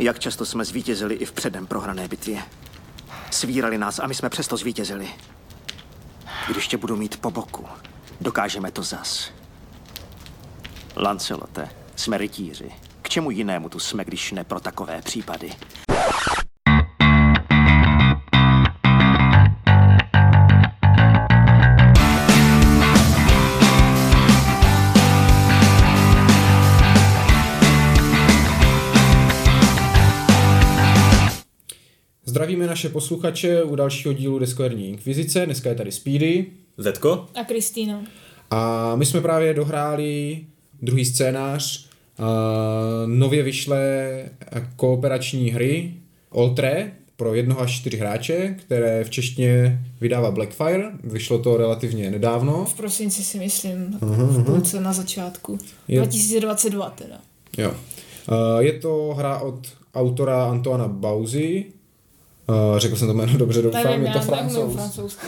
Jak často jsme zvítězili i v předem prohrané bitvě. Svírali nás a my jsme přesto zvítězili. Když tě budu mít po boku, dokážeme to zas. Lancelote, jsme rytíři. K čemu jinému tu jsme, když ne pro takové případy? Zdravíme naše posluchače u dalšího dílu Deskoherní inkvizice. Dneska je tady Speedy. Zetko? A Kristýna. A my jsme právě dohráli druhý scénář uh, nově vyšlé kooperační hry Oltre pro jednoho až čtyři hráče, které v češtině vydává Blackfire. Vyšlo to relativně nedávno. V prosinci si myslím, v půlce na začátku. Je- 2022 teda. Jo. Uh, je to hra od autora Antoana Bauzy. Uh, řekl jsem to jméno dobře, doufám, Nevím, je to francouz. francouzsky.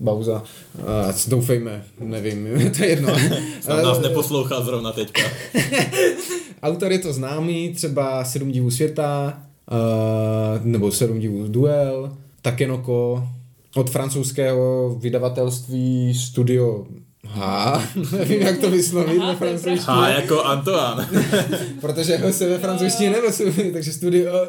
Bauza. Uh, doufejme, nevím, to je jedno. Snad nás neposlouchá zrovna teďka. Autor je to známý, třeba Sedm divů světa, uh, nebo Sedm divů duel, Takenoko, od francouzského vydavatelství Studio H, nevím, jak to vyslovit ve francouzštině, A jako Antoine. protože ho se ve francouzštině nevysloví, takže Studio,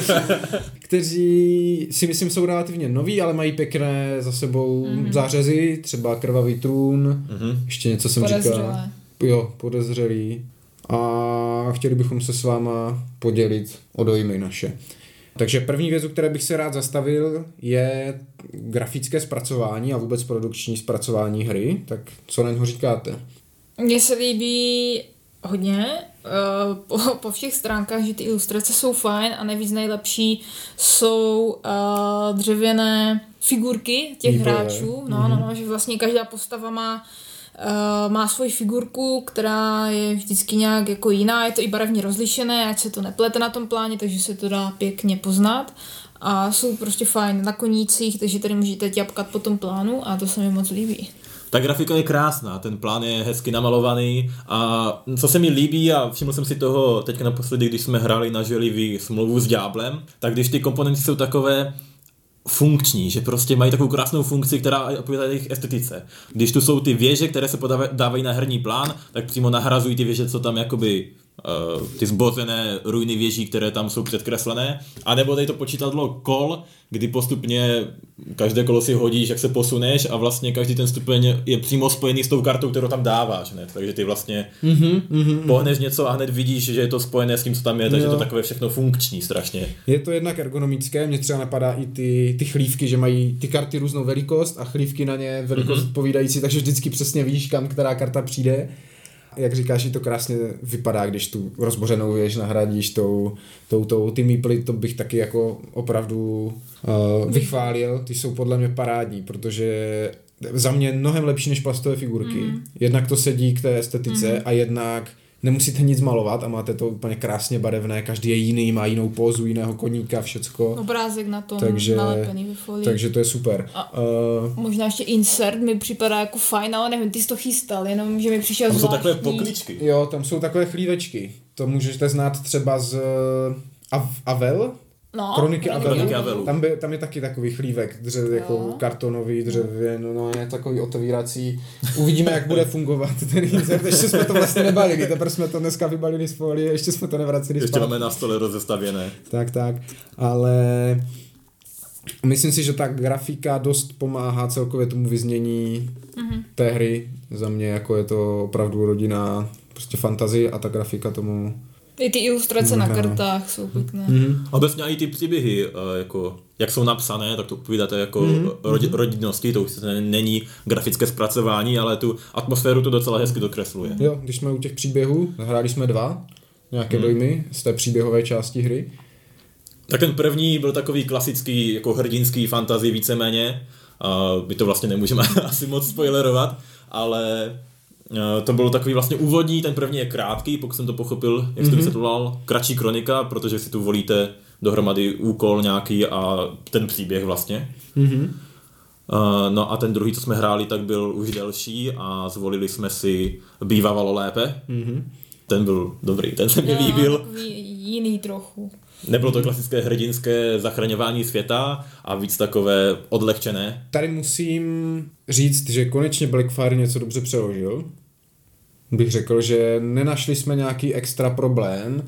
kteří si myslím jsou relativně noví, ale mají pěkné za sebou mm-hmm. zářezy, třeba Krvavý trůn, mm-hmm. ještě něco jsem říkal. Jo, podezřelý. A chtěli bychom se s váma podělit o dojmy naše. Takže první věc, o které bych se rád zastavil, je grafické zpracování a vůbec produkční zpracování hry. Tak co na něho říkáte? Mně se líbí hodně eh, po, po všech stránkách, že ty ilustrace jsou fajn a nejvíc nejlepší jsou uh, dřevěné figurky těch Výborné. hráčů. No, no, no, že vlastně každá postava má Uh, má svoji figurku, která je vždycky nějak jako jiná, je to i barevně rozlišené, ať se to neplete na tom pláně, takže se to dá pěkně poznat a jsou prostě fajn na konících, takže tady můžete ťapkat po tom plánu a to se mi moc líbí. Ta grafika je krásná, ten plán je hezky namalovaný a co se mi líbí a všiml jsem si toho teď naposledy, když jsme hráli na želivý smlouvu s Ďáblem, tak když ty komponenty jsou takové funkční, že prostě mají takovou krásnou funkci, která odpovídá jejich estetice. Když tu jsou ty věže, které se podávají dávají na herní plán, tak přímo nahrazují ty věže, co tam jakoby ty zbořené ruiny věží, které tam jsou předkreslené, a nebo tady to počítadlo kol, kdy postupně každé kolo si hodíš, jak se posuneš a vlastně každý ten stupeň je přímo spojený s tou kartou, kterou tam dáváš, ne? Takže ty vlastně mm-hmm, mm-hmm. pohneš něco a hned vidíš, že je to spojené s tím, co tam je, takže Jo. to takové všechno funkční strašně. Je to jednak ergonomické, mě třeba napadá i ty, ty chlívky, že mají ty karty různou velikost a chlívky na ně velikost mm-hmm. odpovídající, takže vždycky přesně víš, kam která karta přijde. Jak říkáš, to krásně vypadá, když tu rozbořenou věž nahradíš tou, tou, tou ty míply, to bych taky jako opravdu uh, vychválil, ty jsou podle mě parádní, protože za mě mnohem lepší než plastové figurky. Mm. Jednak to sedí k té estetice mm. a jednak nemusíte nic malovat a máte to úplně krásně barevné, každý je jiný, má jinou pózu, jiného koníka, všecko. Obrázek na tom Takže- nalepený ve folii. Takže to je super. A- Uh, Možná ještě insert mi připadá jako fajn, ale nevím, ty jsi to chystal, jenom že mi přišel Tam jsou zvláštní. takové pokličky. jo, tam jsou takové chlívečky. To můžete znát třeba z Av- Avel, No, Kroniky Avelu. Avelu. Tam, by, tam je taky takový chlívek, dřev, jako kartonový dřevě, no, no je takový otevírací. Uvidíme, jak bude fungovat ten insert. Ještě jsme to vlastně nebalili, teprve jsme to dneska vybalili z folie, ještě jsme to nevraceli Ještě zpátky. máme na stole rozestavěné. Tak, tak, ale myslím si, že ta grafika dost pomáhá celkově tomu vyznění mm-hmm. té hry. Za mě jako je to opravdu rodina prostě fantazie a ta grafika tomu I ty ilustrace na Možná. kartách jsou pěkné. Mhm. Obecně i ty příběhy, eh, jako, jak jsou napsané, tak to odpovídáte jako mm-hmm. rodi, rodinnosti, to už se není grafické zpracování, ale tu atmosféru to docela hezky dokresluje. Jo, když jsme u těch příběhů, hráli jsme dva, nějaké hmm. dojmy z té příběhové části hry. Tak ten první byl takový klasický, jako hrdinský fantasy víceméně. A my to vlastně nemůžeme asi moc spoilerovat, ale to byl takový vlastně úvodní, ten první je krátký, pokud jsem to pochopil, jak jste mm-hmm. vysvětloval, kratší kronika, protože si tu volíte dohromady úkol nějaký a ten příběh vlastně. Mm-hmm. Uh, no a ten druhý, co jsme hráli, tak byl už delší a zvolili jsme si Bývávalo lépe. Mm-hmm. ten byl dobrý, ten se mi líbil. Jiný trochu. Nebylo to klasické hrdinské zachraňování světa a víc takové odlehčené. Tady musím říct, že konečně Blackfire něco dobře přeložil. Bych řekl, že nenašli jsme nějaký extra problém.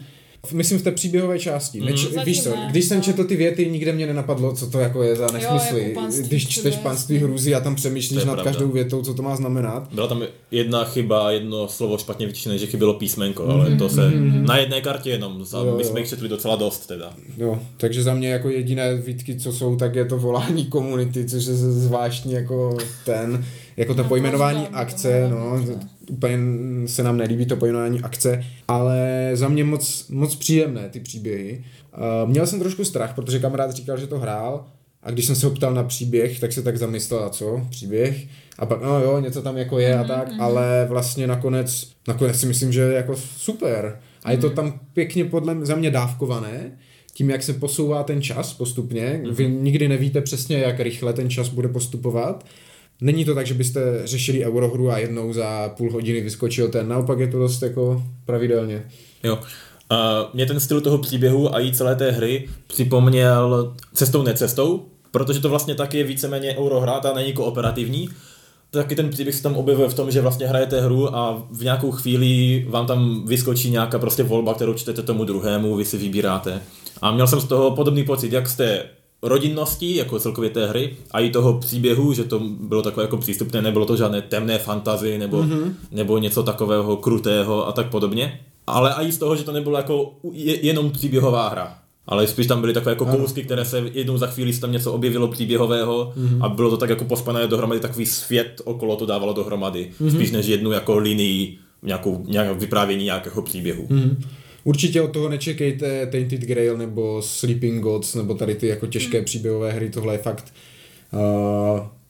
Myslím v té příběhové části. Mm. Neč, Zatím víš co, ne, když jsem no. četl ty věty, nikde mě nenapadlo, co to jako je za nesmysly. jako panství když čteš panství hrůzy a tam přemýšlíš nad pravda. každou větou, co to má znamenat. Byla tam jedna chyba, jedno slovo špatně vytištěné, že chybělo písmenko, ale to se na jedné kartě jenom, a Jo, my jo. jsme jich četli docela dost teda. Jo, takže za mě jako jediné výtky, co jsou, tak je to volání komunity, což je zvláštní jako ten, jako to No, pojmenování akce, no, dobře. Úplně se nám nelíbí to pojmenování akce, ale za mě moc, moc příjemné ty příběhy. Uh, měl jsem trošku strach, protože kamarád říkal, že to hrál a když jsem se ho ptal na příběh, tak se tak zamyslel, a co, příběh? A pak, no jo, něco tam jako je a tak, ale vlastně nakonec, nakonec si myslím, že je jako super. A je to tam pěkně podle mě, za mě dávkované, tím, jak se posouvá ten čas postupně. Vy nikdy nevíte přesně, jak rychle ten čas bude postupovat. Není to tak, že byste řešili eurohru a jednou za půl hodiny vyskočil ten. Naopak je to dost jako pravidelně. Jo. A mě ten styl toho příběhu a i celé té hry připomněl cestou necestou, protože to vlastně taky je víceméně eurohra, ta není kooperativní. Taky ten příběh se tam objevuje v tom, že vlastně hrajete hru a v nějakou chvíli vám tam vyskočí nějaká prostě volba, kterou čtete tomu druhému, vy si vybíráte. A měl jsem z toho podobný pocit, jak z té rodinnosti, jako celkově té hry, a i toho příběhu, že to bylo takové jako přístupné, nebylo to žádné temné fantazy nebo, mm-hmm. nebo něco takového krutého a tak podobně. Ale i z toho, že to nebylo jako je, jenom příběhová hra. Ale spíš tam byly takové jako kousky, které se jednou za chvíli se tam něco objevilo příběhového mm-hmm. a bylo to tak jako pospané dohromady, takový svět okolo to dávalo dohromady. Mm-hmm. Spíš než jednu jako linii, nějakou, nějakou vyprávění nějakého příběhu. Mm-hmm. Určitě od toho nečekejte Tainted Grail nebo Sleeping Gods nebo tady ty jako těžké příběhové hry, tohle je fakt uh,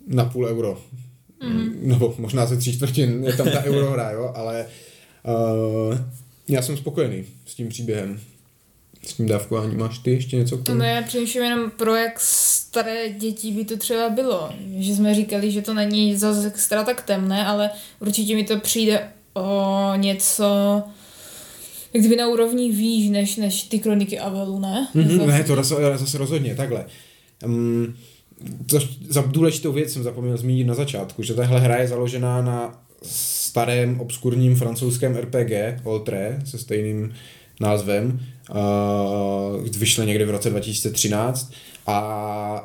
na půl euro. Mm. Nebo možná ze tří čtvrtin je tam ta eurohra, jo, ale uh, já jsem spokojený s tím příběhem. S tím dávkováním. Máš ty ještě něco k tomu? No já přemýšlím jenom pro jak staré děti by to třeba bylo. Že jsme říkali, že to není zase extra tak temné, ale určitě mi to přijde o něco jak kdyby na úrovni výš než, než ty kroniky Avelu, ne? Mm-hmm, ne, to zase, zase rozhodně, takhle. Um, to, za důležitou věc jsem zapomněl zmínit na začátku, že tahle hra je založená na starém obskurním francouzském RPG Oltré se stejným názvem. Uh, vyšlo někdy v roce 2013 a,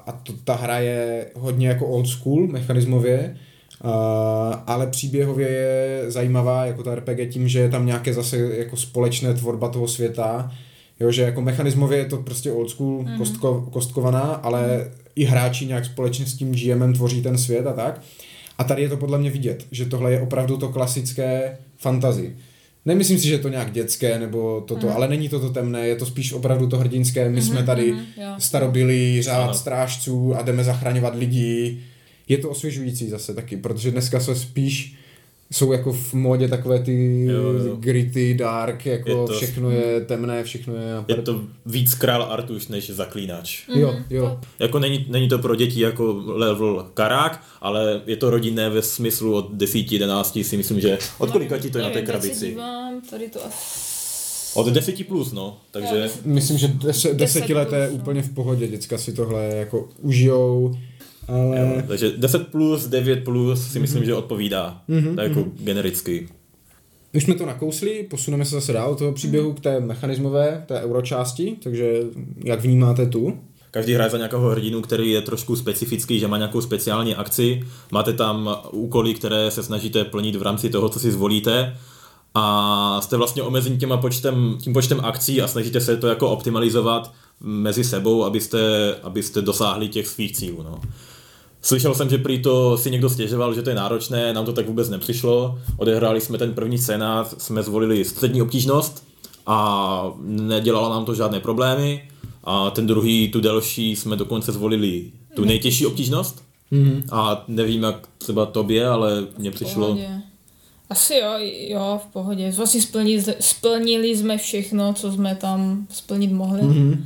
a to, ta hra je hodně jako old school mechanismově, Uh, ale příběhově je zajímavá jako ta RPG tím, že je tam nějaké zase jako společné tvorba toho světa, jo, že jako mechanismově je to prostě old school, mm-hmm. kostko, kostkovaná, ale i hráči nějak společně s tím GMem tvoří ten svět a tak. A tady je to podle mě vidět, že tohle je opravdu to klasické fantasy. Nemyslím si, že je to nějak dětské nebo toto, mm. ale není to to temné, je to spíš opravdu to hrdinské. My mm-hmm, jsme tady jo. starobylý řád strážců a jdeme zachraňovat lidi. Je to osvěžující zase taky, protože dneska se spíš jsou jako v módě takové ty Jo, jo. gritty, dark, jako Je to- všechno je temné, všechno je... Je to víc král Artuš než zaklínač. Jo, jo. Jako není, není to pro děti jako level karák, ale je to rodinné ve smyslu od 10, 11 si myslím, že od kolika ti to je na té krabici? dívám, tady to. Od 10 plus, no. Takže Jo. Myslím, že deset, desetileté plus, no. úplně v pohodě, děcka si tohle jako užijou, ale... Jo, takže 10 plus, 9 plus si myslím, že odpovídá. Mm-hmm, tak jako genericky. Už jsme to nakousli, posuneme se zase dál od toho příběhu k té mechanismové, té euročásti, takže jak vnímáte tu? Každý hraje za nějakého hrdinu, který je trošku specifický, že má nějakou speciální akci. Máte tam úkoly, které se snažíte plnit v rámci toho, co si zvolíte. A jste vlastně omezení těma počtem, tím počtem akcí a snažíte se to jako optimalizovat mezi sebou, abyste, abyste dosáhli těch svých cílů. No. Slyšel jsem, že prý to si někdo stěžoval, že to je náročné, nám to tak vůbec nepřišlo. Odehráli jsme ten první scénář, jsme zvolili střední obtížnost a nedělalo nám to žádné problémy. A ten druhý, tu delší, jsme dokonce zvolili tu nejtěžší obtížnost. Mm-hmm. A nevím, jak třeba tobě, ale mně přišlo... Asi jo, jo, v pohodě. Vlastně splnili, splnili jsme všechno, co jsme tam splnit mohli. Mm-hmm.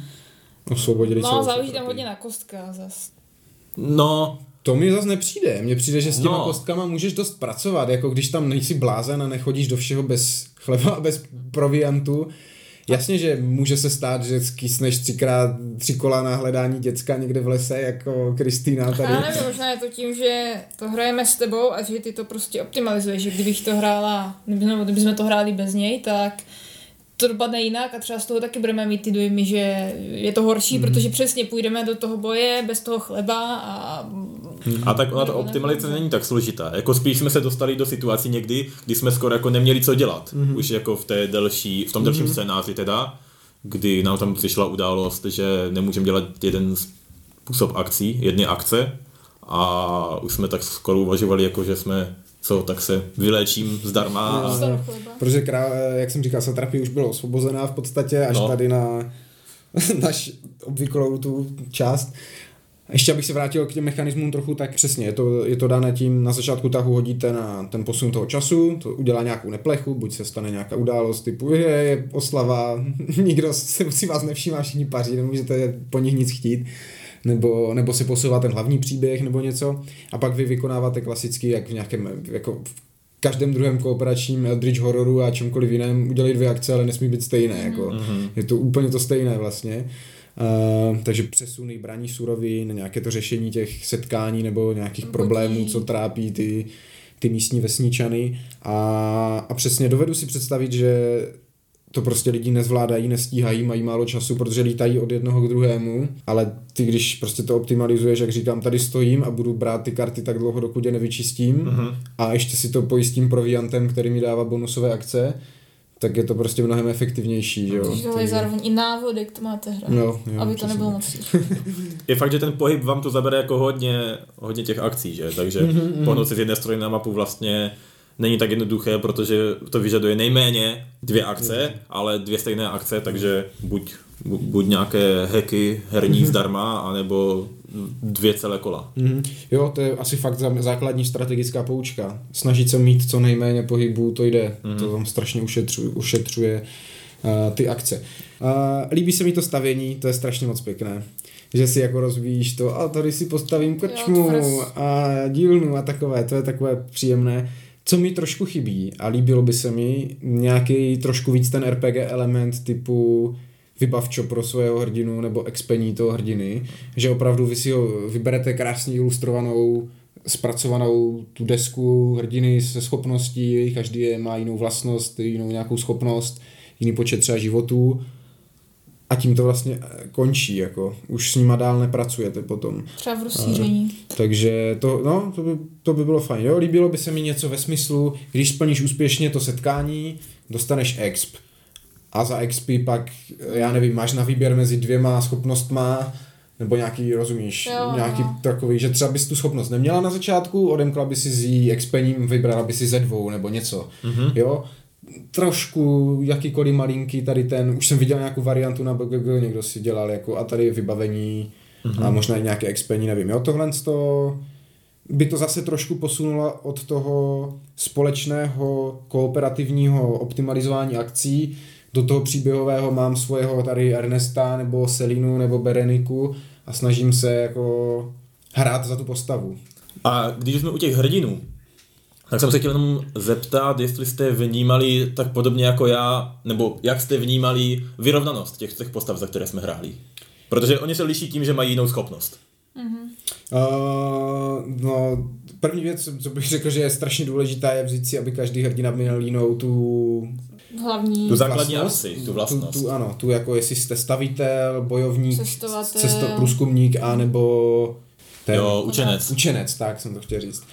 Osvobodili No, záleží tam hodně na kostkách zas. No, To mi zase nepřijde. Mně přijde, že s těma No. kostkama můžeš dost pracovat, jako když tam nejsi blázen a nechodíš do všeho bez chleba a bez proviantu. Jasně, že může se stát, že skysneš třikrát tři kola na hledání děcka někde v lese, jako Kristýna tady. Já nevím, možná je to tím, že to hrajeme s tebou a že ty to prostě optimalizuješ, že kdybych to hrála, nebo kdybychom to hráli bez něj, tak to dopadne jinak a třeba z toho taky budeme mít ty dojmy, že je to horší, mm. protože přesně půjdeme do toho boje bez toho chleba a A tak ona ta optimalizace ne. není tak složitá. Jako spíš jsme se dostali do situací někdy, kdy jsme skoro jako neměli co dělat. Mm-hmm. Už jako v té delší, v tom delším mm-hmm. scénáři teda, kdy nám tam přišla událost, že nemůžeme dělat jeden způsob akcí, jedny akce a už jsme tak skoro uvažovali, jako že jsme co, tak se vyléčím zdarma a dostanu chleba. Protože, krá, jak jsem říkal, Satrapy už byla osvobozená v podstatě, až No. no. tady na naš obvyklou tu část. Ještě abych se vrátil k těm mechanismům trochu, tak přesně, je to, je to dané tím, na začátku tahu hodíte na ten posun toho času, to udělá nějakou neplechu, buď se stane nějaká událost typu je, je oslava, nikdo se si vás nevšímá, všichni paří, nemůžete po nich nic chtít, nebo, nebo se posouvá ten hlavní příběh nebo něco a pak vy vykonáváte klasicky, jak v nějakém, jako v každém druhém kooperačním Eldritch hororu a čemkoliv jiném udělají dvě akce, ale nesmí být stejné. Jako. Mm-hmm. Je to úplně to stejné vlastně. Uh, takže přesuny braní surovin, nějaké to řešení těch setkání nebo nějakých Bodí. problémů, co trápí ty, ty místní vesničany. A, a přesně dovedu si představit, že to prostě lidi nezvládají, nestíhají, mají málo času, protože lítají od jednoho k druhému, ale ty, když prostě to optimalizuješ, jak říkám, tady stojím a budu brát ty karty tak dlouho, dokud je nevyčistím Mhm. a ještě si to pojistím proviantem, který mi dává bonusové akce, tak je to prostě mnohem efektivnější, že jo. Takže tohle je zároveň i návod, jak to máte hrát. No, jo, aby to nebylo moc těžké. je fakt, že ten pohyb vám to zabere jako hodně, hodně těch akcí, že? Takže Mhm, mm-hmm. pohnout si z jedné strany na mapu vlastně není tak jednoduché, protože to vyžaduje nejméně dvě akce, ale dvě stejné akce, takže buď, bu- buď nějaké hacky herní zdarma, anebo dvě celé kola. Mhm. Jo, to je asi fakt zá- základní strategická poučka. Snažit se mít co nejméně pohybů, to jde. Mm. To vám strašně ušetřuje, ušetřuje uh, ty akce. Uh, líbí se mi to stavění, to je strašně moc pěkné. Že si jako rozvíjíš to, a tady si postavím krčmu Jo, a dílnu a takové, to je takové příjemné. Co mi trošku chybí a líbilo by se mi nějaký trošku víc ten RPG element typu vybavčo pro svého hrdinu nebo expení toho hrdiny, že opravdu vy si ho vyberete krásně ilustrovanou zpracovanou tu desku hrdiny se schopností, každý je, má jinou vlastnost, jinou nějakou schopnost, jiný počet třeba životů a tím to vlastně eh, končí, jako už s nima dál nepracujete potom. Třeba v rozšíření. Takže to, no, to, by, to by bylo fajn. Jo, líbilo by se mi něco ve smyslu, když splníš úspěšně to setkání, dostaneš exp. A za expy pak, já nevím, máš na výběr mezi dvěma schopnostma, nebo nějaký, rozumíš, Jo, nějaký no. takový, že třeba bys tu schopnost neměla na začátku, odemkla by si z jí expením, vybrala by si ze dvou, nebo něco. Mm-hmm. Jo, trošku jakýkoliv malinký tady ten, už jsem viděl nějakou variantu na BGG, někdo si dělal jako a tady vybavení mm-hmm. a možná i nějaké expení, nevím. Jo, tohle to by to zase trošku posunulo od toho společného kooperativního optimalizování akcí do toho příběhového mám svého tady Ernesta nebo Selinu nebo Bereniku a snažím se jako hrát za tu postavu. A když jsme u těch hrdinů, tak jsem se chtěl jenom zeptat, jestli jste vnímali tak podobně jako já, nebo jak jste vnímali vyrovnanost těch třech postav, za které jsme hráli. Protože oni se liší tím, že mají jinou schopnost. Uh, no, první věc, co bych řekl, že je strašně důležitá, je vzít si, aby každý hrdina měl jinou tu Hlavní Tu základní vlastnost, akci, tu vlastnost. Tu, tu, ano, tu jako jestli jste stavitel, bojovník, Cestovatel. cesto, průzkumník, anebo ten Jo, učenec. učenec, tak jsem to chtěl říct.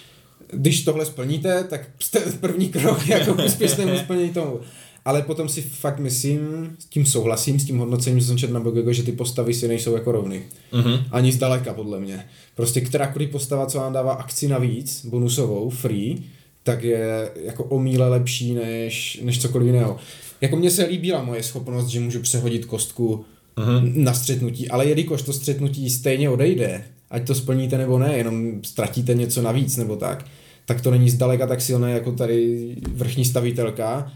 Když tohle splníte, tak jste první krok jako k úspěšnému splnění tomu. Ale potom si fakt myslím, s tím souhlasím, s tím hodnocením, co jsem četl na BGG, že ty postavy si nejsou jako rovny. Mhm. Ani zdaleka, podle mě. Prostě kterákoliv postava, co vám dává akci navíc, bonusovou, free, tak je jako o míle lepší než, než cokoliv jiného. Jako mně se líbila moje schopnost, že můžu přehodit kostku Mhm. na střetnutí, ale jelikož to střetnutí stejně odejde, ať to splníte nebo ne, jenom ztratíte něco navíc nebo tak, tak to není zdaleka tak silné jako tady vrchní stavitelka.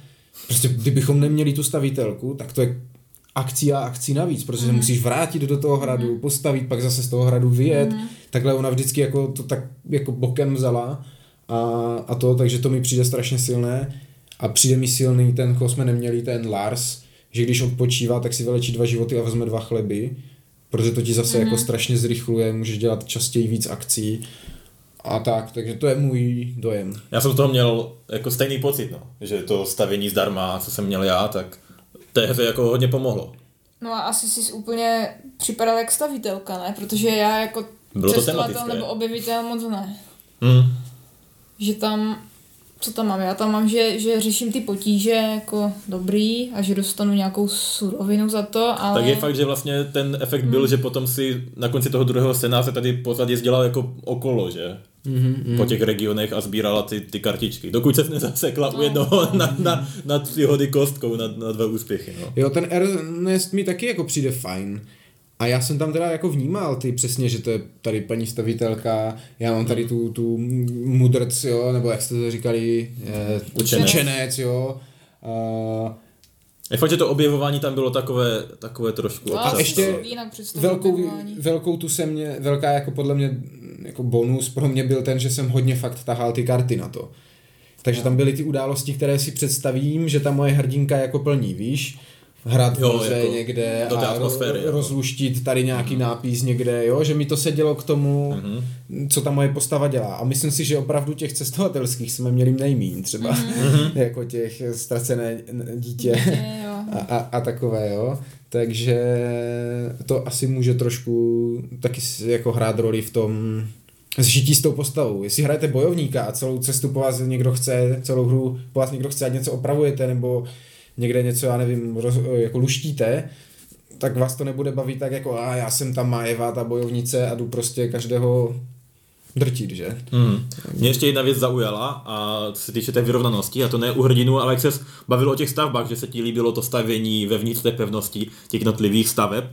Prostě kdybychom neměli tu stavitelku, tak to je akcí a akcí navíc, protože mm. musíš vrátit do toho hradu, mm. postavit, pak zase z toho hradu vyjet. Mm. Takhle ona vždycky jako to tak jako bokem vzala a, a to, takže to mi přijde strašně silné. A přijde mi silný ten, koho jsme neměli, ten Lars, že když odpočívá, tak si vylečí dva životy a vezme dva chleby, protože to ti zase mm. jako strašně zrychluje, můžeš dělat častěji víc akcí a tak, takže to je můj dojem. Já jsem z toho měl jako stejný pocit, no, že to stavění zdarma, co jsem měl já, tak té hře jako hodně pomohlo. No a asi jsi úplně připadal jak stavitelka, ne? Protože já jako Bylo to cestovatel tematické. nebo objevitel moc ne. Hmm. Že tam, co tam mám? Já tam mám, že, že řeším ty potíže jako dobrý a že dostanu nějakou surovinu za to, ale... Tak je fakt, že vlastně ten efekt byl, že potom si na konci toho druhého scénáře tady pořád jezdila jako okolo, že? Mm-hmm. Po těch regionech a sbírala ty, ty kartičky. Dokud se nezasekla u jednoho na, na, na tři hody kostkou, na, na dva úspěchy. No. Jo, ten Ernest mi taky jako přijde fajn. A já jsem tam teda jako vnímal ty přesně, že to je tady paní stavitelka, já mám tady tu, tu mudrc, jo, nebo jak jste to říkali, eh, Učenec. učenec jo. A, Je fakt, že to objevování tam bylo takové, takové trošku No, a občas, ještě no. jinak představuji velkou, velkou tu se mě, velká jako podle mě jako bonus pro mě byl ten, že jsem hodně fakt tahal ty karty na to. Takže tam byly ty události, které si představím, že ta moje hrdinka jako plní, víš? V Jo, jako někde do té a atmosféry, ro- jako. rozluštit tady nějaký nápis někde, jo? že mi to sedělo k tomu, Mhm. co ta moje postava dělá. A myslím si, že opravdu těch cestovatelských jsme měli nejmín třeba, Mhm. jako těch ztracené dítě Dítě, a, a, a takové, jo. Takže to asi může trošku taky jako hrát roli v tom zžití s tou postavou. Jestli hrajete bojovníka a celou cestu po vás někdo chce, celou hru po vás někdo chce, ať něco opravujete, nebo někde něco, já nevím, roz, jako luštíte, tak vás to nebude bavit tak jako a já jsem tam Májeva, ta bojovnice a jdu prostě každého drtit, že? Hmm. Mě ještě jedna věc zaujala a co se týče té vyrovnanosti, a to ne u hrdinu, ale jak se bavilo o těch stavbách, že se ti líbilo to stavění vevnitř té pevnosti těch jednotlivých staveb,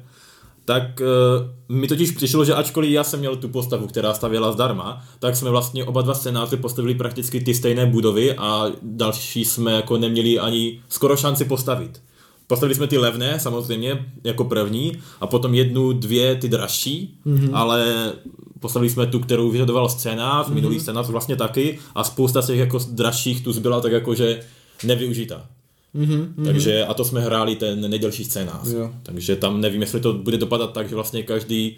tak uh, mi totiž přišlo, že ačkoliv já jsem měl tu postavu, která stavěla zdarma, tak jsme vlastně oba dva scénáře postavili prakticky ty stejné budovy a další jsme jako neměli ani skoro šanci postavit. Postavili jsme ty levné, samozřejmě, jako první, a potom jednu, dvě, ty dražší, mm-hmm. ale postavili jsme tu, kterou vyžadoval scénář, mm-hmm. minulý scénář vlastně taky, a spousta z těch jako dražších tu zbyla tak jako, že nevyužita. Mm-hmm. Takže a to jsme hráli ten nejdelší scénář. Jo. Takže tam nevím, jestli to bude dopadat tak, že vlastně každý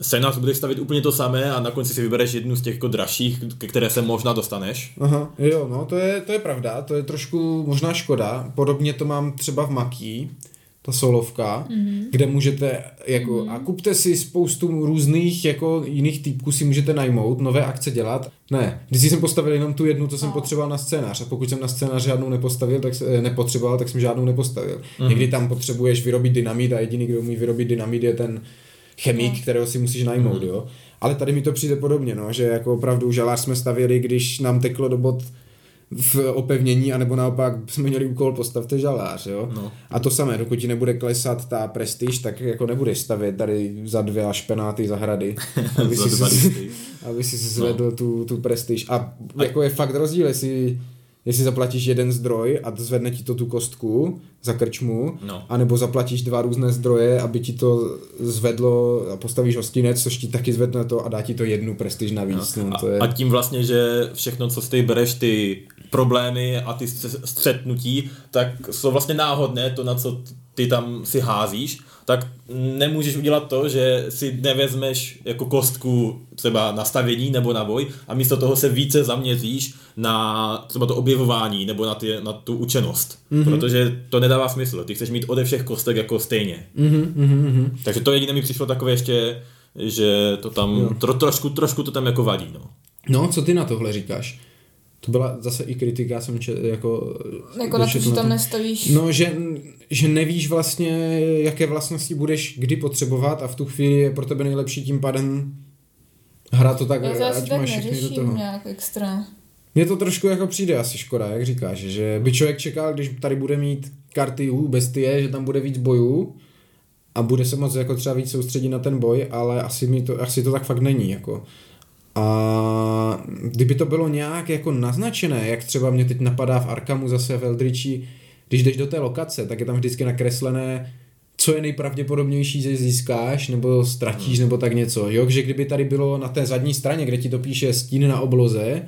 scénář bude stavit úplně to samé a na konci si vybereš jednu z těch jako dražších, ke které se možná dostaneš. Aha, jo, no to je, to je pravda, to je trošku možná škoda. Podobně to mám třeba v Makí, ta solovka, mm-hmm. kde můžete, jako, mm-hmm. a kupte si spoustu různých, jako jiných typků si můžete najmout, nové akce dělat. Ne, když jsem postavil jenom tu jednu, co jsem potřeboval na scénář a pokud jsem na scénář žádnou nepostavil, tak se, eh, nepotřeboval, tak jsem žádnou nepostavil. Mm-hmm. Někdy tam potřebuješ vyrobit dynamit a jediný, kdo umí vyrobit dynamit je ten chemik, kterého si musíš najmout, jo. Ale tady mi to přijde podobně, no, že jako opravdu žalář jsme stavěli, když nám teklo do bod v opevnění, anebo naopak jsme měli úkol postavte žalář, jo. No. A to samé, dokud ti nebude klesat ta prestiž, tak jako nebudeš stavět tady za dvě až penáty zahrady, aby Za si, si, aby si zvedl no. tu, tu prestiž. A jako je fakt rozdíl, jestli jestli zaplatíš jeden zdroj a zvedne ti to tu kostku za krčmu, No. anebo zaplatíš dva různé zdroje, aby ti to zvedlo a postavíš hostinec, což ti taky zvedne to a dá ti to jednu prestiž navíc. No, to je... A tím vlastně, že všechno, co ty bereš, ty problémy a ty stře- střetnutí, tak jsou vlastně náhodné, to, na co ty tam si házíš, tak nemůžeš udělat to, že si nevezmeš jako kostku třeba na stavění nebo na boj a místo toho se více zaměříš na třeba to objevování nebo na, ty, na tu učenost. Mm-hmm. Protože to nedává smysl. Ty chceš mít ode všech kostek jako stejně. Mhm, mhm, mhm. Takže to jediné mi přišlo takové ještě, že to tam tro, trošku, trošku to tam jako vadí. No. No, co ty na tohle říkáš? To byla zase i kritika, jsem če, jako... Jako na to, že tam nestavíš. No, že, že nevíš vlastně, jaké vlastnosti budeš kdy potřebovat a v tu chvíli je pro tebe nejlepší tím pádem hrát to tak, Já ať tak máš všechny do toho. nějak extra. Mně to trošku jako přijde asi škoda, jak říkáš, že by člověk čekal, když tady bude mít karty U, bestie, že tam bude víc bojů a bude se moc jako třeba víc soustředit na ten boj, ale asi, mi to, asi to tak fakt není, jako. A kdyby to bylo nějak jako naznačené, jak třeba mě teď napadá v Arkamu zase v Eldritchi, když jdeš do té lokace, tak je tam vždycky nakreslené, co je nejpravděpodobnější, že získáš nebo ztratíš nebo tak něco. Jo, že kdyby tady bylo na té zadní straně, kde ti to píše stín na obloze,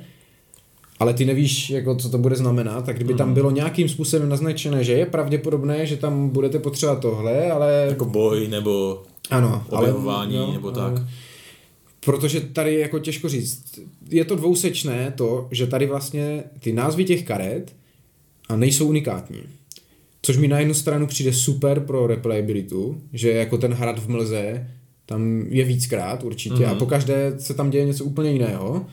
ale ty nevíš, jako, co to bude znamenat, tak kdyby tam bylo nějakým způsobem naznačené, že je pravděpodobné, že tam budete potřebovat tohle, ale... Jako boj nebo ano, objevování jo, nebo ale- tak. Protože tady jako těžko říct. Je to dvousečné to, že tady vlastně ty názvy těch karet a nejsou unikátní. Což mi na jednu stranu přijde super pro replayabilitu, že jako ten hrad v mlze tam je víckrát určitě mm-hmm. a pokaždé se tam děje něco úplně jiného.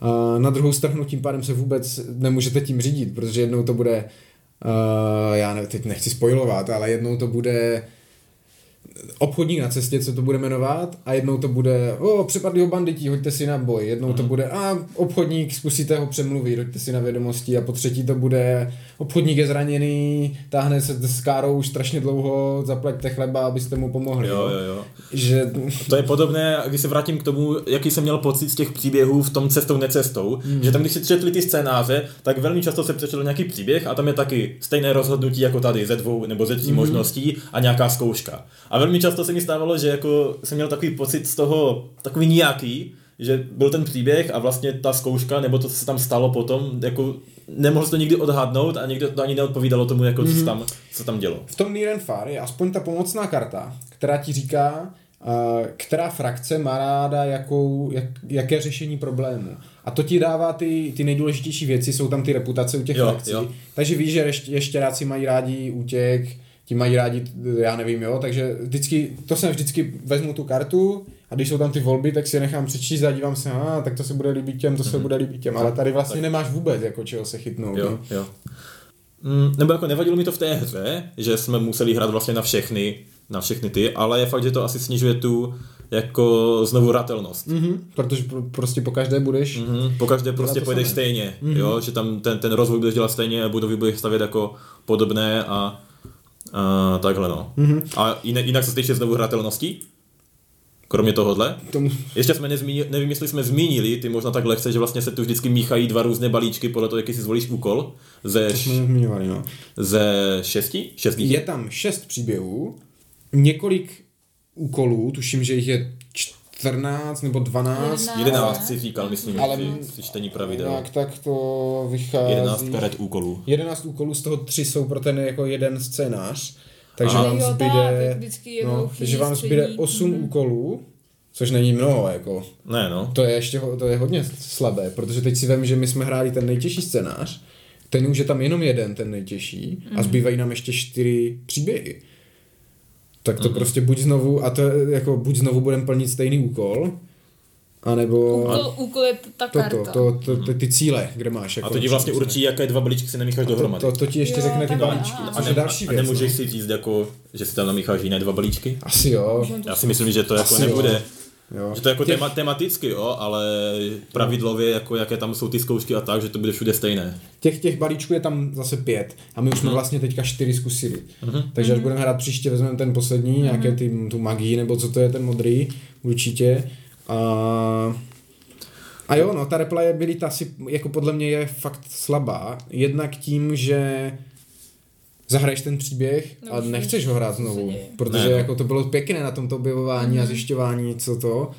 A na druhou stranu tím pádem se vůbec nemůžete tím řídit, protože jednou to bude, uh, já ne, teď nechci spojovat, ale jednou to bude obchodník na cestě, co to bude jmenovat, a jednou to bude, o, přepadli ho bandití, hoďte si na boj, jednou Mhm. to bude, a obchodník, zkusíte ho přemluvit, hoďte si na vědomosti, a po třetí to bude, obchodník je zraněný, táhne se s károu už strašně dlouho, zaplaťte chleba, abyste mu pomohli. Jo, jo, jo. Že, To je podobné, když se vrátím k tomu, jaký jsem měl pocit z těch příběhů v tom cestou, necestou, mm. že tam, když si četli ty scénáře, tak velmi často se přečetl nějaký příběh a tam je taky stejné rozhodnutí jako tady, ze dvou nebo ze tří mm. možností a nějaká zkouška. A velmi často se mi stávalo, že jako jsem měl takový pocit z toho, takový nějaký, že byl ten příběh a vlastně ta zkouška, nebo to, co se tam stalo potom, jako nemohl to nikdy odhadnout a někdo to ani neodpovídalo tomu, jako co, se tam, co tam dělo. v tom Near and Far je aspoň ta pomocná karta, která ti říká, uh, která frakce má ráda jakou, jak, jaké řešení problému. A to ti dává ty, ty nejdůležitější věci, jsou tam ty reputace u těch Jo, frakcí. jo. Takže víš, že ještě, ještěráci mají rádi útěk, ti mají rádi, já nevím, jo, takže vždycky, to jsem vždycky vezmu tu kartu a když jsou tam ty volby, tak si je nechám přečíst a dívám se, a tak to se bude líbit těm, to se bude líbit těm, ale tady vlastně nemáš vůbec jako čeho se chytnout. Jo, no. jo. Mm, nebo jako nevadilo mi to v té hře, že jsme museli hrát vlastně na všechny, na všechny ty, ale je fakt, že to asi snižuje tu jako znovu hratelnost. Mhm, protože pro, prostě po každé budeš Mm-hmm. Po každé prostě pojedeš samé. stejně, mm-hmm. jo, že tam ten, ten rozvoj budeš dělat stejně, budovy budeš stavět jako podobné a, a takhle no. Mm-hmm. A jinak, jinak se týče znovu hratelnosti, kromě tohohle, tomu, ještě jsme nezmínili, nevím, jestli jsme zmínili, ty možná tak lehce, že vlastně se tu vždycky míchají dva různé balíčky podle toho, jaký si zvolíš úkol, ze, to jsme nezmiňovali, no. ze šesti? Šesti? Je tam šest příběhů, několik úkolů, tuším, že jich je 14 nebo 12. Jedenáct. Jedenáct si říkal, myslím, Ale- při čtení pravidel. Jak tak to vychází. 11 karet úkolů. 11 úkolů, z toho tři jsou pro ten jako jeden scénář. Takže Aha. vám Jo, zbyde, no, takže vám zbyde střední. 8 Mhm. úkolů, což není mnoho, jako. Ne, no. To je ještě to je hodně slabé, protože teď si vím, že my jsme hráli ten nejtěžší scénář, ten už je tam jenom jeden, ten nejtěžší, a zbývají nám ještě čtyři příběhy. Tak to prostě buď znovu, a to je jako buď znovu budeme plnit stejný úkol, anebo Úkol, úkol je ta karta. toto, to, to, to, ty cíle, kde máš. Jako A to ti vlastně určí, jaké dva balíčky si nemícháš to, dohromady. to, to ti ještě Jo, řekne ty balíčky, což a, je ne, další a věc. nemůžeš no. si říct, jako, že si tam namícháš jiné dva balíčky? Asi jo. To Já si myslím, že to jako Asi jo. nebude. jo. Že to jako Těch- tema, tematicky, jo, ale pravidlově, jako jaké tam jsou ty zkoušky a tak, že to bude všude stejné. Těch, těch balíčků je tam zase pět a my už jsme vlastně teďka čtyři zkusili. Takže až budeme hrát příště, vezmeme ten poslední, nějaké ty, tu magii, nebo co to je ten modrý, určitě. A, a jo, no, ta replayabilita si jako podle mě je fakt slabá. Jednak tím, že zahraješ ten příběh No, a nechceš ho hrát znovu, protože Ne, jako to bylo pěkné na tomto objevování a zjišťování, co to.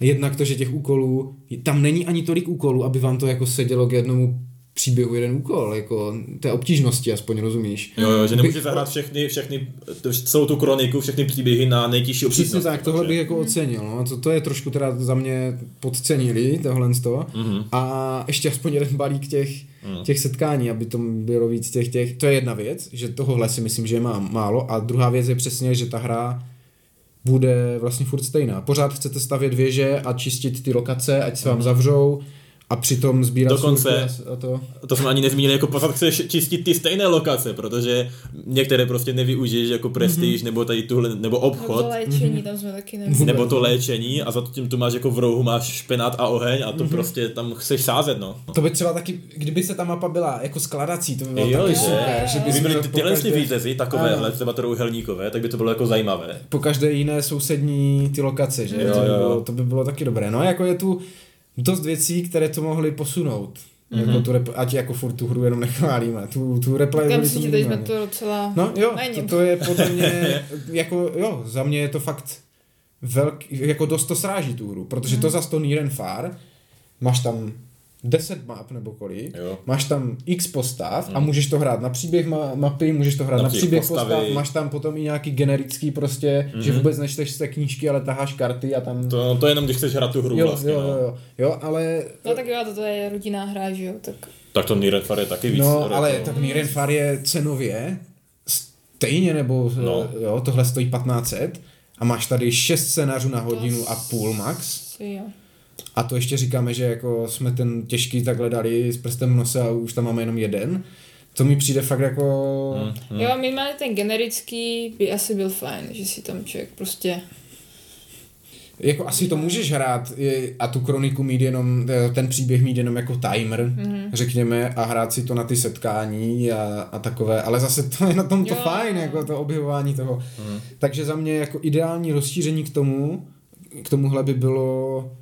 Jednak to, že těch úkolů, tam není ani tolik úkolů, aby vám to jako sedělo k jednomu příběhu jeden úkol, jako té obtížnosti aspoň, rozumíš? Jo, jo, že nemůžeš Bych- zahrát všechny, všechny, celou tu kroniku, všechny příběhy na nejtěžší Přesně obtížnost. tak, tohle takže- bych jako ocenil, no. to, to je trošku teda za mě podcenili, tohle z toho. Mhm. A ještě aspoň jeden balík těch, Mhm. těch setkání, aby to bylo víc těch, těch, to je jedna věc, že tohohle si myslím, že je má, málo a druhá věc je přesně, že ta hra bude vlastně furt stejná. Pořád chcete stavět věže a čistit ty lokace, ať se vám zavřou a přitom sbírat Dokonce- a to. To jsme ani nezmínili, jako pořád chceš čistit ty stejné lokace, protože některé prostě nevyužiješ jako prestiž, nebo tady tuhle, nebo Nebo obchod, to léčení, tam jsme taky neměli. nebo to léčení a za tím tu máš jako v rohu máš špenát a oheň a to prostě tam chceš sázet, no. To by třeba taky, kdyby se ta mapa byla jako skladací, to by bylo Jo, taky že? super, že Kdyby bys byly ty, tyhle ty každé- výzezy, takovéhle, třeba trojuhelníkové, tak by to bylo jako zajímavé. po každé jiné sousední ty lokace, že? Jo, to, by jo. bylo, to by bylo taky dobré. No jako je tu dost věcí, které to mohly posunout. Mm-hmm. Jako tu rep, ať jako furt tu hru jenom nechválíme. Tu, tu replayability myslím, že teď jsme to docela No jo, to, to je podle mě, jako jo, za mě je to fakt velký, jako dost to sráží tu hru, protože Mhm. to za to Near and Far, máš tam 10 map nebo kolik, Jo. máš tam x postav a můžeš to hrát na příběh ma- mapy, můžeš to hrát Na na, příběh postavy. postav, máš tam potom i nějaký generický prostě, že vůbec nečteš z té knížky, ale taháš karty a tam... To, to jenom, když chceš hrát tu hru jo, vlastně. jo, no. jo, jo, jo, ale... No tak jo, a toto je rodinná hra, že jo, tak Tak to Nier Far je taky víc. No, retro. ale tak Near and Far je cenově stejně, nebo No. jo, tohle stojí 1500 a máš tady 6 scénářů na hodinu a půl max. jo. A to ještě říkáme, že jako jsme ten těžký takhle dali s prstem v nose a už tam máme jenom jeden. To mi přijde fakt jako... Hmm. Jo, minimálně ten generický by asi byl fajn, že si tam člověk prostě... Jako asi to můžeš hrát a tu kroniku mít jenom, ten příběh mít jenom jako timer, mm-hmm. řekněme, a hrát si to na ty setkání a, a takové, ale zase to je na tom to Jo. fajn, jako to objevování toho. Mm. Takže za mě jako ideální rozšíření k tomu, k tomuhle by bylo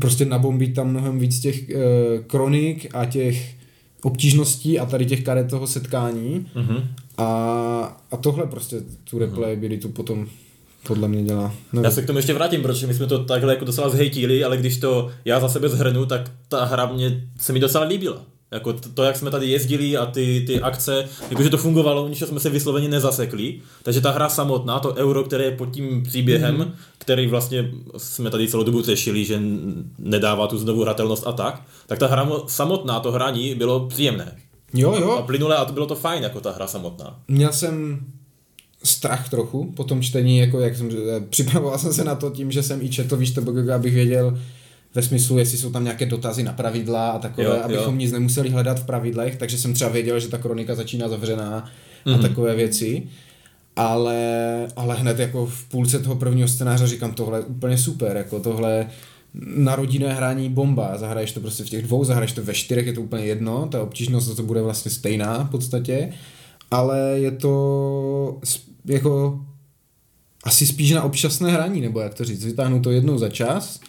prostě nabombit tam mnohem víc těch e, kronik a těch obtížností a tady těch karet toho setkání Mhm. a, a tohle prostě tu replayabilitu potom podle mě dělá. Nevím. Já se k tomu ještě vrátím, protože my jsme to takhle jako docela zhejtili, ale když to já za sebe zhrnu, tak ta hra mě, se mi docela líbila. Jako to, to, jak jsme tady jezdili a ty, ty akce, jakože to fungovalo, ničeho jsme se vysloveně nezasekli. Takže ta hra samotná, to euro, které je pod tím příběhem, mm-hmm. který vlastně jsme tady celou dobu řešili, že nedává tu znovu hratelnost a tak, tak ta hra mo- samotná, to hraní bylo příjemné. Jo, A jo, plynulé a to bylo to fajn, jako ta hra samotná. Měl jsem strach trochu po tom čtení, jako jak jsem, eh, připravoval jsem se na to tím, že jsem i četl, víš to, abych věděl ve smyslu, jestli jsou tam nějaké dotazy na pravidla a takové, Jo, jo, jo. abychom nic nemuseli hledat v pravidlech, takže jsem třeba věděl, že ta kronika začíná zavřená a mm-hmm. takové věci. Ale, ale hned jako v půlce toho prvního scénáře říkám, tohle je úplně super, jako tohle na rodinné hraní bomba, zahraješ to prostě v těch dvou, zahraješ to ve čtyřech, je to úplně jedno, ta obtížnost za to bude vlastně stejná v podstatě, ale je to jako asi spíš na občasné hraní, nebo jak to říct, vytáhnu to jednou za čas,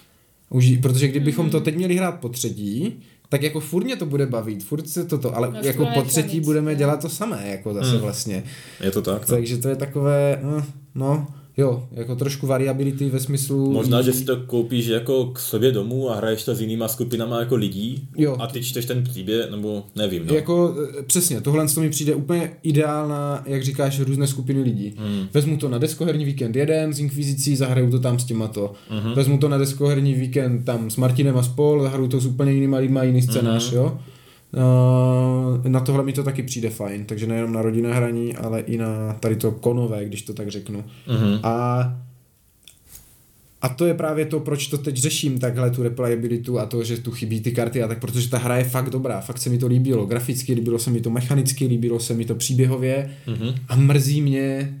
už, protože kdybychom to teď měli hrát po třetí, tak jako furt mě to bude bavit, furt se toto, ale No, jako po třetí nic, budeme dělat to samé, jako zase Hmm. vlastně. Je to tak? Takže to je takové, eh, no, jo, jako trošku variability ve smyslu... Možná, že si to koupíš jako k sobě domů a hraješ to s jinýma skupinama jako lidí Jo. a ty čteš ten příběh, nebo nevím, no. Jako eh, přesně, tohle to mi přijde úplně ideálna, jak říkáš, různé skupiny lidí. Hmm. Vezmu to na deskoherní víkend jeden s Inkvizicí, zahraju to tam s těma to. Mhm. Vezmu to na deskoherní víkend tam s Martinem a spol, zahraju to s úplně jinýma lidma, jiný scénář, Mhm. jo. Uh, na tohle mi to taky přijde fajn, takže nejenom na rodinné hraní, ale i na tady to konové, když to tak řeknu. Mhm. A a to je právě to, proč to teď řeším takhle, tu replayabilitu a to, že tu chybí ty karty a tak, protože ta hra je fakt dobrá, fakt se mi to líbilo graficky, líbilo se mi to mechanicky, líbilo se mi to příběhově Mhm. a mrzí mě,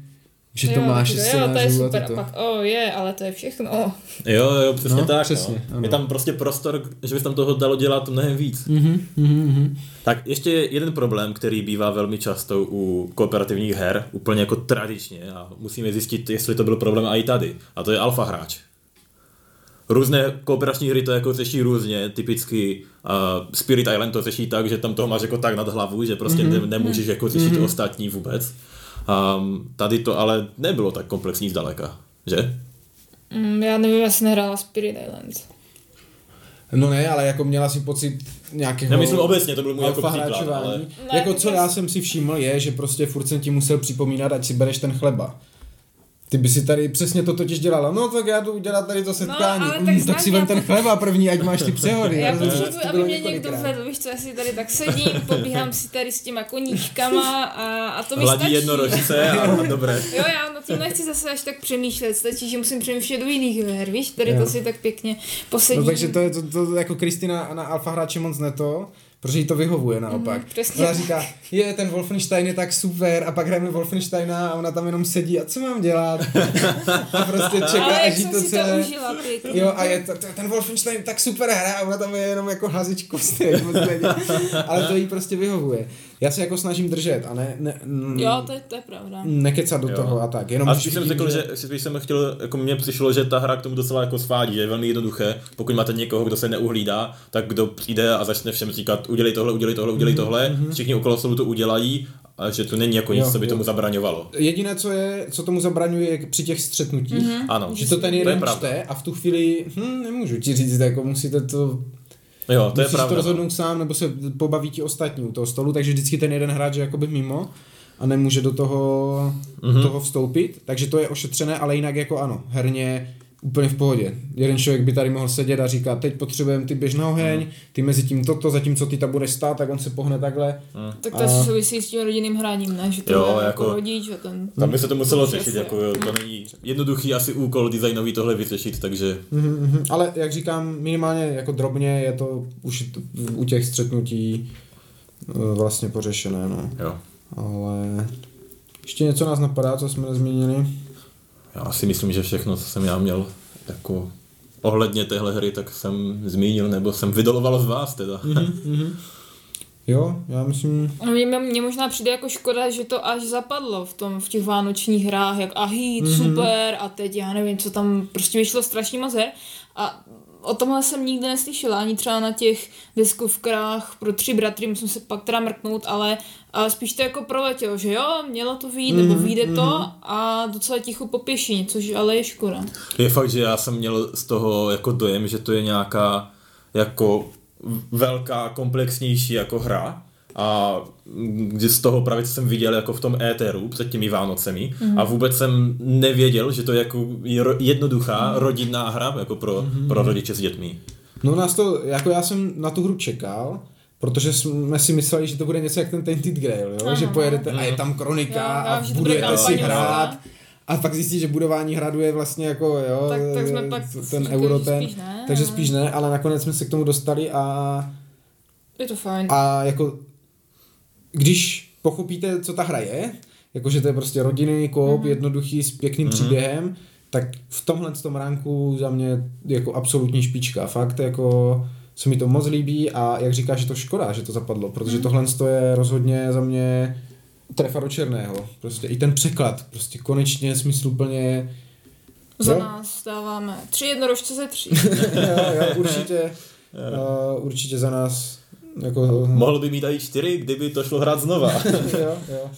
že to jo, máš šest Jo, to je super. a A toto. pak, o, je, ale to je všechno. O. Jo, jo, přesně No, tak. přesně, no. ano. Je tam prostě prostor, že bys tam toho dalo dělat mnohem víc. Mhm, mhm, mhm. Tak ještě jeden problém, který bývá velmi často u kooperativních her, úplně jako tradičně a musíme zjistit, jestli to byl problém i tady. A to je alfa hráč. Různé kooperační hry to jako řeší různě, typicky uh, Spirit Island to řeší tak, že tam toho máš jako tak nad hlavu, že prostě mm-hmm. ne, nemůžeš jako řešit mm-hmm. ostatní vůbec. Um, tady to ale nebylo tak komplexní zdaleka, že? Mm, já nevím, já jsem nehrála Spirit Island. No ne, ale jako měla si pocit nějakého... Nemyslím obecně, to byl můj jako příklad, ale... Ne, jako co já jsem si všiml je, že prostě furt jsem ti musel připomínat, ať si bereš ten chleba. Ty by si tady přesně to totiž dělala. No tak já jdu udělat tady to setkání. ale tak mm, tak si vem ten chleba první, ať máš ty přehody. Já potřebuji, aby mě někdo vedl, víš co, já si tady tak sedím, pobíhám si tady s těma koníčkama a, a to mi Hladí stačí. jednorožce a dobré. Jo, já nad tím nechci zase až tak přemýšlet, stačí, že musím přemýšlet do jiných her, víš, tady Jo. to si tak pěkně posedím. No takže to je to, to jako Kristina na alfa hráče moc ne to, protože jí to vyhovuje naopak. Přesně ona říká, je, ten Wolfenstein je tak super a pak hrajeme Wolfensteina a ona tam jenom sedí a co mám dělat? a prostě čeká, Ale jak až jí to celé... to užila, pěkně. Jo, a je to, ten Wolfenstein tak super hra a ona tam je jenom jako hazič kostek. Ale to jí prostě vyhovuje. Já se jako snažím držet a ne, ne, mm, Jo, to je, to je pravda. nekecat do Jo. toho a tak. Jenom A když spíš jsem řekl, že, spíš jsem chtěl, jako mně přišlo, že ta hra k tomu docela jako svádí, že je velmi jednoduché. Pokud máte někoho, kdo se neuhlídá, tak kdo přijde a začne všem říkat, udělej tohle, udělej tohle, udělej tohle, všichni okolo stolu to udělají, a že to není jako nic, Jo, co by jo. tomu zabraňovalo. Jediné, co je, co tomu zabraňuje, je při těch střetnutích, mm-hmm. Ano, že to ten to je jeden čte a v tu chvíli, hm, nemůžu ti říct, jako musíte to, Jo, to je musíš pravda. to no. rozhodnout sám, nebo se pobaví ti ostatní u toho stolu, takže vždycky ten jeden hráč je jakoby mimo a nemůže do toho, Mhm. mm-hmm. toho vstoupit, takže to je ošetřené, ale jinak jako ano, herně úplně v pohodě. Jeden člověk by tady mohl sedět a říkat, teď potřebujeme ty běž na oheň, Mhm. ty mezi tím toto, zatímco ty tam budeš stát, tak on se pohne takhle. Tak to asi souvisí s tím rodinným hráním, ne? Že to Jo, je jako, jako- rodič a ten... Tam by se to muselo řešit, jako jo, to není jednoduchý asi úkol designový tohle vyřešit, takže Mhm, mhm. Ale jak říkám, minimálně jako drobně je to už u těch střetnutí eh, vlastně pořešené, no. jo. Ale ještě něco nás napadá, co jsme nezmínili. Já si myslím, že všechno, co jsem já měl jako ohledně téhle hry, tak jsem zmínil, nebo jsem vydoloval z vás teda. Jo, já myslím, No, Mně, mně možná přijde jako škoda, že to až zapadlo v, tom, v těch vánočních hrách, jak a hit, Mhm. mm-hmm. super, a teď já nevím, co tam, prostě vyšlo strašně moc her. A o tomhle jsem nikdy neslyšela, ani třeba na těch deskovkách pro tři bratry, musím se pak teda mrknout, ale, ale spíš to jako proletělo, že jo, mělo to výjít, mm-hmm. nebo vyjde to a docela ticho po pěšině, což ale je škoda. Je fakt, že já jsem měl z toho jako dojem, že to je nějaká jako velká, komplexnější jako hra a kdy z toho právě co jsem viděl jako v tom éteru před těmi Vánocemi mm. a vůbec jsem nevěděl, že to je jako jednoduchá rodinná hra jako pro, mm. pro rodiče s dětmi. no nás to, jako já jsem na tu hru čekal, protože jsme si mysleli, že to bude něco jak ten Tainted Grail, jo? Ano. že pojedete a je tam kronika Jo, a budujete si hrát a pak zjistí, že budování hradu je vlastně jako, jo, Tak- tak jsme pak ten říkali, euro ten, spíš ne. takže spíš ne, ale nakonec jsme se k tomu dostali a Je to fajn. A jako, když pochopíte, co ta hra je, jakože to je prostě rodinný koup, mm. jednoduchý, s pěkným mm. příběhem, tak v tomhle tom ránku za mě jako absolutní špička. Fakt jako se mi to moc líbí a jak říkáš, je to škoda, že to zapadlo, protože mm. tohle to je rozhodně za mě trefa do černého. Prostě i ten překlad, prostě konečně smysluplně Za jo? nás dáváme tři jednorožce ze tří. jo, jo, určitě, uh, určitě za nás jako Mohl by mít i čtyři, kdyby to šlo hrát znova. jo, jo.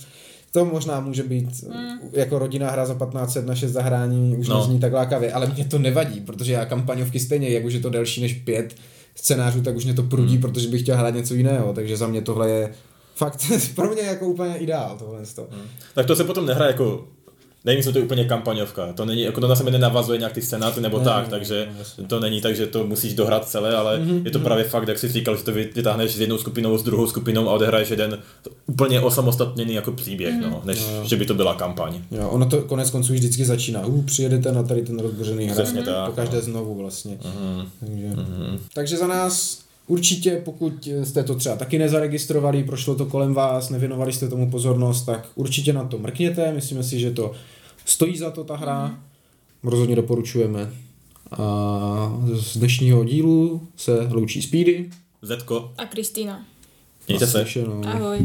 To možná může být mm. jako rodinná hra za 1500 na 6 zahrání, už No. no. nezní tak lákavě, ale mě to nevadí, protože já kampaňovky stejně, jak už je to delší než pět scénářů, tak už mě to prudí, mm. protože bych chtěl hrát něco jiného, takže za mě tohle je fakt pro mě jako úplně ideál tohle. Mm. tak to se potom nehraje jako Nevím, jestli to je úplně kampaňovka. To není, jako to na sebe nenavazuje nějak ty scénáře nebo Ne, tak, ne, takže ne, to není tak, že to musíš dohrát celé, ale mm-hmm. je to právě fakt, jak jsi říkal, že to vy- vytáhneš s jednou skupinou, s druhou skupinou a odehraješ jeden úplně osamostatněný jako příběh, mm-hmm. no, než že by to byla kampaň. Jo, ono to konec konců vždycky začíná. Uh, přijedete na tady ten rozbořený. Přesně tak, Po každé no. znovu vlastně. Mm-hmm. Takže, takže za nás určitě, pokud jste to třeba taky nezaregistrovali, prošlo to kolem vás, nevěnovali jste tomu pozornost, tak určitě na to mrkněte. Myslíme si, že to stojí za to ta hra. Rozhodně doporučujeme. A z dnešního dílu se loučí Speedy. Zetko, A Kristýna. mějte se. Naslyšenou. Ahoj.